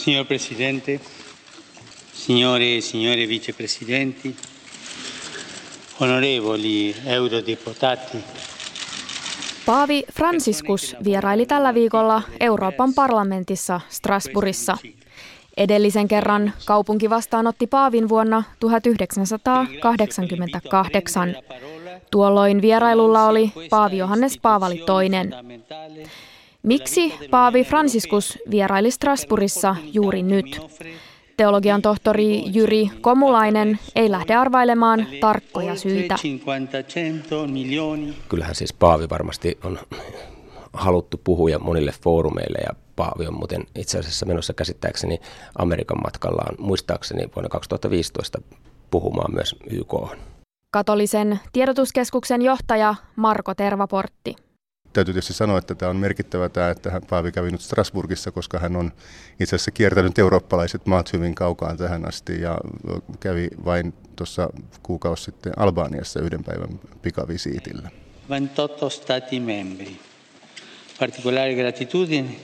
Signor Presidente, signore e signore vicepresidenti, onorevoli eurodeputati. Paavi Franciscus vieraili tällä viikolla Euroopan parlamentissa Strasbourgissa. Edellisen kerran kaupunki vastaanotti Paavin vuonna 1988. Tuolloin vierailulla oli Paavi Johannes Paavali II. Miksi Paavi Franciscus vieraili Strasbourgissa juuri nyt? Teologian tohtori Jyri Komulainen ei lähde arvailemaan tarkkoja syitä. Kyllähän siis Paavi varmasti on haluttu puhuja monille foorumeille ja Paavi on muuten itse asiassa menossa käsittääkseni Amerikan matkallaan muistaakseni vuonna 2015 puhumaan myös YK. Katolisen tiedotuskeskuksen johtaja Marko Tervaportti. Täytyy tietysti sanoa, että tämä on merkittävä tämä, että Paavi kävi nyt Strasburgissa, koska hän on itse asiassa kiertänyt eurooppalaiset maat hyvin kaukaan tähän asti ja kävi vain tuossa kuukausi sitten Albaniassa yhden päivän pikavisiitillä. 28 stati membri. Particolare gratitudine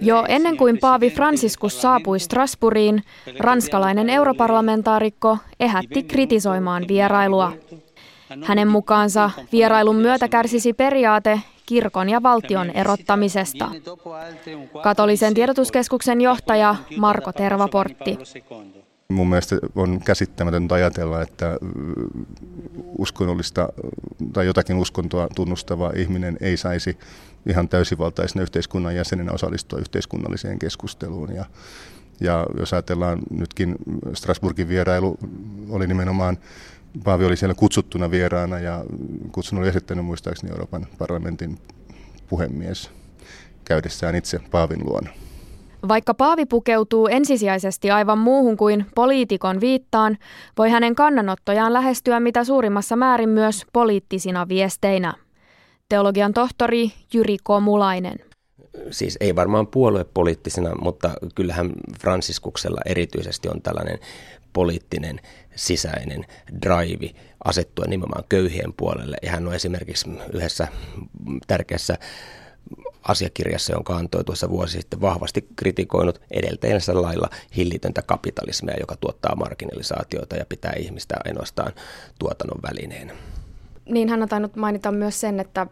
jo ennen kuin Paavi Franciscus saapui Strasbourgiin, ranskalainen europarlamentaarikko ehätti kritisoimaan vierailua. Hänen mukaansa vierailun myötä kärsisi periaate kirkon ja valtion erottamisesta. Katolisen tiedotuskeskuksen johtaja Marko Tervaportti. Mun mielestä on käsittämätöntä ajatella, että uskonnollista tai jotakin uskontoa tunnustava ihminen ei saisi ihan täysivaltaisena yhteiskunnan jäsenenä osallistua yhteiskunnalliseen keskusteluun. Ja, ja jos ajatellaan nytkin Strasburgin vierailu oli nimenomaan Paavi oli siellä kutsuttuna vieraana ja kutsun oli esittänyt muistaakseni Euroopan parlamentin puhemies käydessään itse Paavin luona. Vaikka Paavi pukeutuu ensisijaisesti aivan muuhun kuin poliitikon viittaan, voi hänen kannanottojaan lähestyä mitä suurimmassa määrin myös poliittisina viesteinä. Teologian tohtori Jyri Komulainen. Siis ei varmaan puoluepoliittisena, mutta kyllähän Franciskuksella erityisesti on tällainen poliittinen sisäinen drive asettua nimenomaan köyhien puolelle. Ja hän on esimerkiksi yhdessä tärkeässä asiakirjassa, jonka antoi tuossa vuosi sitten vahvasti kritikoinut edeltäjänsä lailla hillitöntä kapitalismia, joka tuottaa marginalisaatioita ja pitää ihmistä ainoastaan tuotannon välineenä. Niin hän on tainnut mainita myös sen, että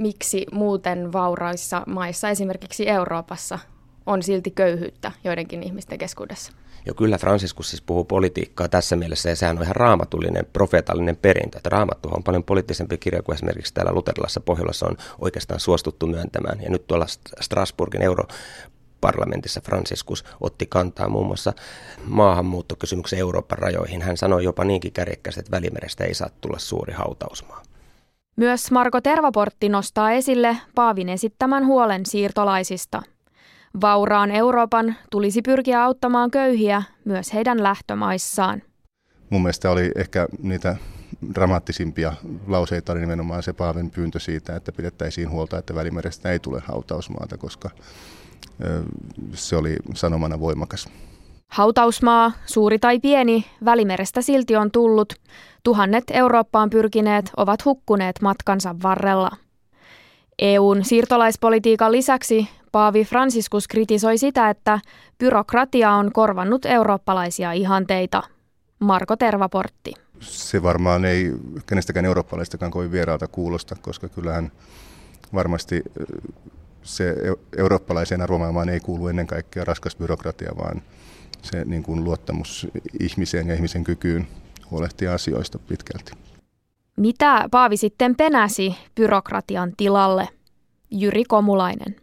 miksi muuten vauraissa maissa, esimerkiksi Euroopassa, on silti köyhyyttä joidenkin ihmisten keskuudessa. Jo kyllä Franciscus siis puhuu politiikkaa tässä mielessä ja sehän on ihan raamatullinen, profeetallinen perintö. Että raamattu on paljon poliittisempi kirja kuin esimerkiksi täällä luterilaisessa Pohjolassa on oikeastaan suostuttu myöntämään. Ja nyt tuolla Strasbourgin euro parlamentissa Franciscus otti kantaa muun muassa maahanmuuttokysymyksen Euroopan rajoihin. Hän sanoi jopa niinkin kärjekkäisesti, että Välimerestä ei saa tulla suuri hautausmaa. Myös Marko Tervaportti nostaa esille Paavin esittämän huolen siirtolaisista – Vauraan Euroopan tulisi pyrkiä auttamaan köyhiä myös heidän lähtömaissaan. Mun mielestä oli ehkä niitä dramaattisimpia lauseita oli nimenomaan se Paaven pyyntö siitä, että pidettäisiin huolta, että Välimerestä ei tule hautausmaata, koska se oli sanomana voimakas. Hautausmaa, suuri tai pieni, Välimerestä silti on tullut. Tuhannet Eurooppaan pyrkineet ovat hukkuneet matkansa varrella. EUn siirtolaispolitiikan lisäksi Paavi Franciscus kritisoi sitä, että byrokratia on korvannut eurooppalaisia ihanteita. Marko Tervaportti. Se varmaan ei kenestäkään eurooppalaistakaan kovin vieraalta kuulosta, koska kyllähän varmasti se eurooppalaiseen arvomaailmaan ei kuulu ennen kaikkea raskas byrokratia, vaan se niin kuin luottamus ihmiseen ja ihmisen kykyyn huolehtia asioista pitkälti. Mitä Paavi sitten penäsi byrokratian tilalle? Jyri Komulainen.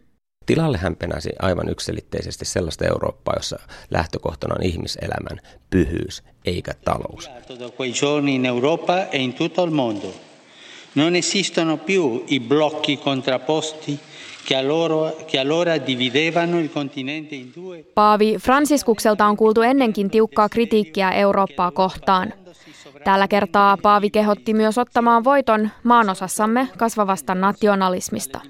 Tilalle hän penäsi aivan yksilitteisesti sellaista Eurooppaa, jossa lähtökohtana on ihmiselämän pyhyys eikä talous. E non esistono più i blocchi contrapposti Paavi Fransiskukselta on kuultu ennenkin tiukkaa kritiikkiä Eurooppaa kohtaan. Tällä kertaa Paavi kehotti myös ottamaan voiton maanosassamme kasvavasta nationalismista.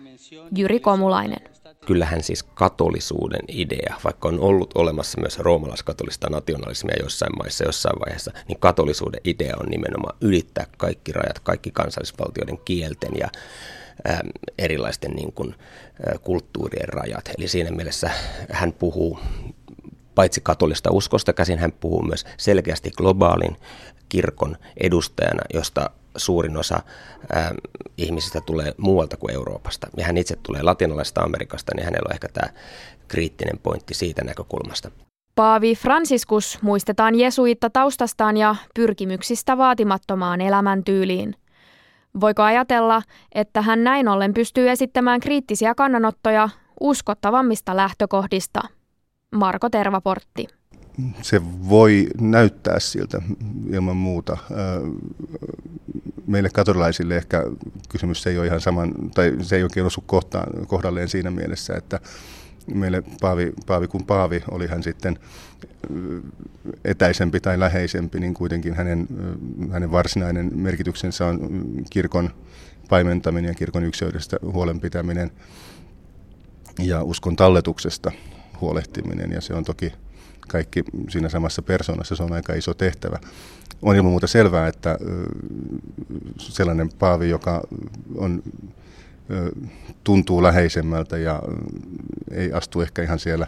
Jyri Komulainen. Kyllähän siis katolisuuden idea, vaikka on ollut olemassa myös roomalaiskatolista nationalismia joissain maissa jossain vaiheessa, niin katolisuuden idea on nimenomaan ylittää kaikki rajat, kaikki kansallisvaltioiden kielten ja ä, erilaisten niin kuin, ä, kulttuurien rajat. Eli siinä mielessä hän puhuu paitsi katolista uskosta käsin, hän puhuu myös selkeästi globaalin kirkon edustajana, josta suurin osa ää, ihmisistä tulee muualta kuin Euroopasta. Ja hän itse tulee latinalaisesta Amerikasta, niin hänellä on ehkä tämä kriittinen pointti siitä näkökulmasta. Paavi Franciscus muistetaan jesuitta taustastaan ja pyrkimyksistä vaatimattomaan elämäntyyliin. Voiko ajatella, että hän näin ollen pystyy esittämään kriittisiä kannanottoja uskottavammista lähtökohdista? Marko Tervaportti se voi näyttää siltä ilman muuta. Meille katolilaisille ehkä kysymys ei ole ihan saman, tai se ei oikein osu kohtaan, kohdalleen siinä mielessä, että meille paavi, paavi kuin paavi, oli hän sitten etäisempi tai läheisempi, niin kuitenkin hänen, hänen varsinainen merkityksensä on kirkon paimentaminen ja kirkon ykseydestä huolenpitäminen ja uskon talletuksesta huolehtiminen, ja se on toki kaikki siinä samassa persoonassa, se on aika iso tehtävä. On ilman muuta selvää, että sellainen paavi, joka on, tuntuu läheisemmältä ja ei astu ehkä ihan siellä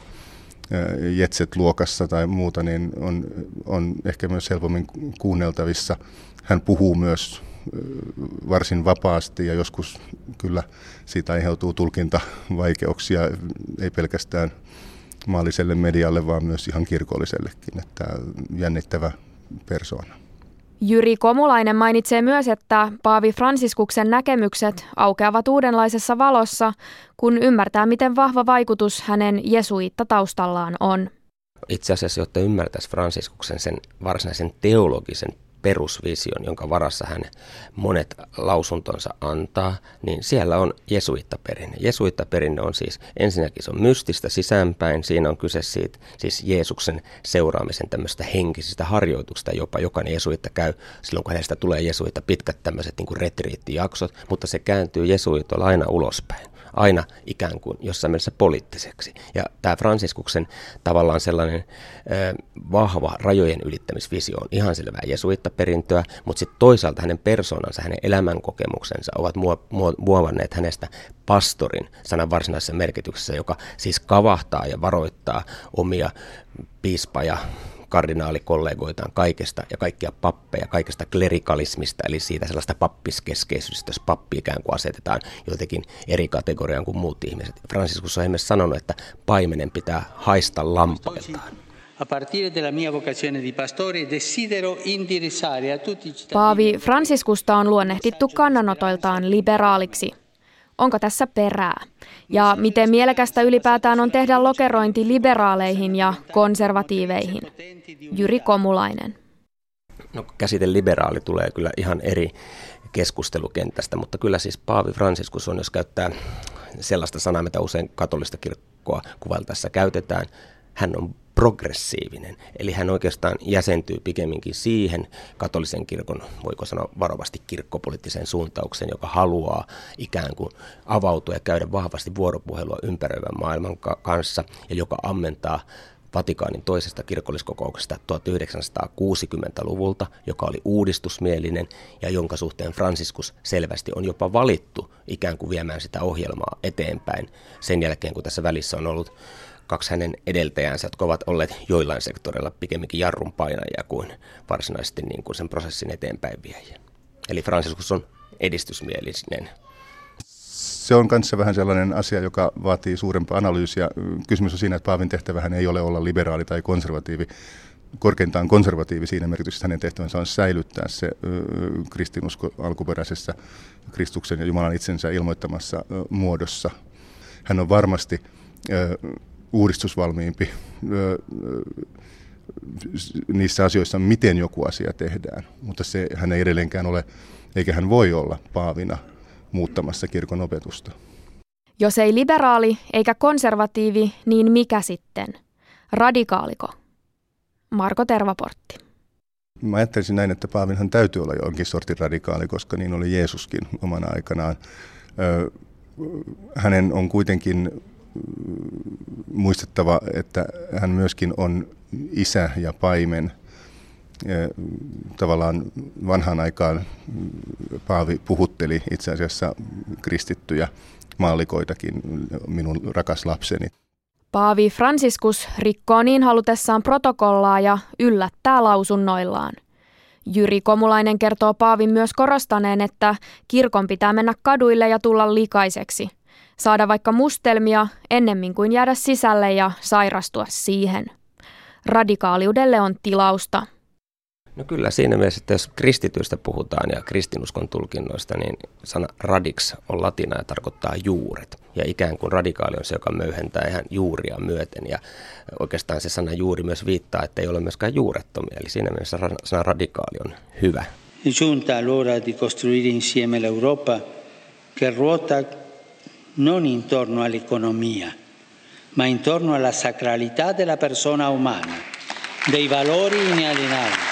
jetset-luokassa tai muuta, niin on, on ehkä myös helpommin kuunneltavissa. Hän puhuu myös varsin vapaasti ja joskus kyllä siitä aiheutuu tulkintavaikeuksia, ei pelkästään maalliselle medialle, vaan myös ihan kirkollisellekin, että jännittävä persoona. Jyri Komulainen mainitsee myös, että Paavi Fransiskuksen näkemykset aukeavat uudenlaisessa valossa, kun ymmärtää, miten vahva vaikutus hänen jesuitta-taustallaan on. Itse asiassa, jotta ymmärtäisi Fransiskuksen sen varsinaisen teologisen perusvision, jonka varassa hän monet lausuntonsa antaa, niin siellä on jesuittaperinne. Jesuittaperinne on siis ensinnäkin se on mystistä sisäänpäin, siinä on kyse siitä siis Jeesuksen seuraamisen tämmöistä henkisistä harjoituksista, jopa jokainen jesuitta käy silloin, kun hänestä tulee jesuitta pitkät tämmöiset niin retriittijaksot, mutta se kääntyy jesuitolla aina ulospäin aina ikään kuin jossain mielessä poliittiseksi. Ja tämä Fransiskuksen tavallaan sellainen ö, vahva rajojen ylittämisvisio on ihan selvää jesuittaperintöä, mutta sitten toisaalta hänen persoonansa, hänen elämänkokemuksensa ovat muovanneet hänestä pastorin sanan varsinaisessa merkityksessä, joka siis kavahtaa ja varoittaa omia piispa- ja kardinaalikollegoitaan kaikesta ja kaikkia pappeja, kaikesta klerikalismista, eli siitä sellaista pappiskeskeisyydestä, jos pappi ikään kuin asetetaan jotenkin eri kategoriaan kuin muut ihmiset. Franciscus on esimerkiksi sanonut, että paimenen pitää haista lampailtaan. Paavi Franciscusta on luonnehdittu kannanotoiltaan liberaaliksi. Onko tässä perää? Ja miten mielekästä ylipäätään on tehdä lokerointi liberaaleihin ja konservatiiveihin? Jyri Komulainen. No, käsite liberaali tulee kyllä ihan eri keskustelukentästä, mutta kyllä siis Paavi Franciscus on, jos käyttää sellaista sanaa, mitä usein katolista kirkkoa kuvaltaessa käytetään, hän on progressiivinen. Eli hän oikeastaan jäsentyy pikemminkin siihen katolisen kirkon, voiko sanoa varovasti kirkkopoliittiseen suuntaukseen, joka haluaa ikään kuin avautua ja käydä vahvasti vuoropuhelua ympäröivän maailman kanssa ja joka ammentaa Vatikaanin toisesta kirkolliskokouksesta 1960-luvulta, joka oli uudistusmielinen ja jonka suhteen Franciscus selvästi on jopa valittu ikään kuin viemään sitä ohjelmaa eteenpäin sen jälkeen, kun tässä välissä on ollut kaksi hänen edeltäjänsä, jotka ovat olleet joillain sektoreilla pikemminkin jarrun painajia kuin varsinaisesti niin kuin sen prosessin eteenpäin viejä. Eli Franciscus on edistysmielinen. Se on kanssa vähän sellainen asia, joka vaatii suurempaa analyysiä. Kysymys on siinä, että Paavin tehtävähän ei ole olla liberaali tai konservatiivi, korkeintaan konservatiivi siinä merkityksessä hänen tehtävänsä on säilyttää se kristinusko alkuperäisessä Kristuksen ja Jumalan itsensä ilmoittamassa muodossa. Hän on varmasti uudistusvalmiimpi niissä asioissa, miten joku asia tehdään. Mutta se hän ei edelleenkään ole, eikä hän voi olla paavina muuttamassa kirkon opetusta. Jos ei liberaali eikä konservatiivi, niin mikä sitten? Radikaaliko? Marko Tervaportti. Mä ajattelisin näin, että Paavinhan täytyy olla jonkin sortin radikaali, koska niin oli Jeesuskin omana aikanaan. Hänen on kuitenkin muistettava, että hän myöskin on isä ja paimen. Tavallaan vanhaan aikaan Paavi puhutteli itse asiassa kristittyjä maalikoitakin, minun rakas lapseni. Paavi Franciscus rikkoo niin halutessaan protokollaa ja yllättää lausunnoillaan. Jyri Komulainen kertoo Paavin myös korostaneen, että kirkon pitää mennä kaduille ja tulla likaiseksi. Saada vaikka mustelmia ennemmin kuin jäädä sisälle ja sairastua siihen. Radikaaliudelle on tilausta. No kyllä siinä mielessä, että jos kristityistä puhutaan ja kristinuskon tulkinnoista, niin sana radix on latina ja tarkoittaa juuret. Ja ikään kuin radikaali on se, joka möyhentää ihan juuria myöten. Ja oikeastaan se sana juuri myös viittaa, että ei ole myöskään juurettomia. Eli siinä mielessä sana radikaali on hyvä. Giunta l'ora di costruire insieme l'Europa che ruota non intorno all'economia, ma intorno alla sacralità della persona umana, dei valori inalienabili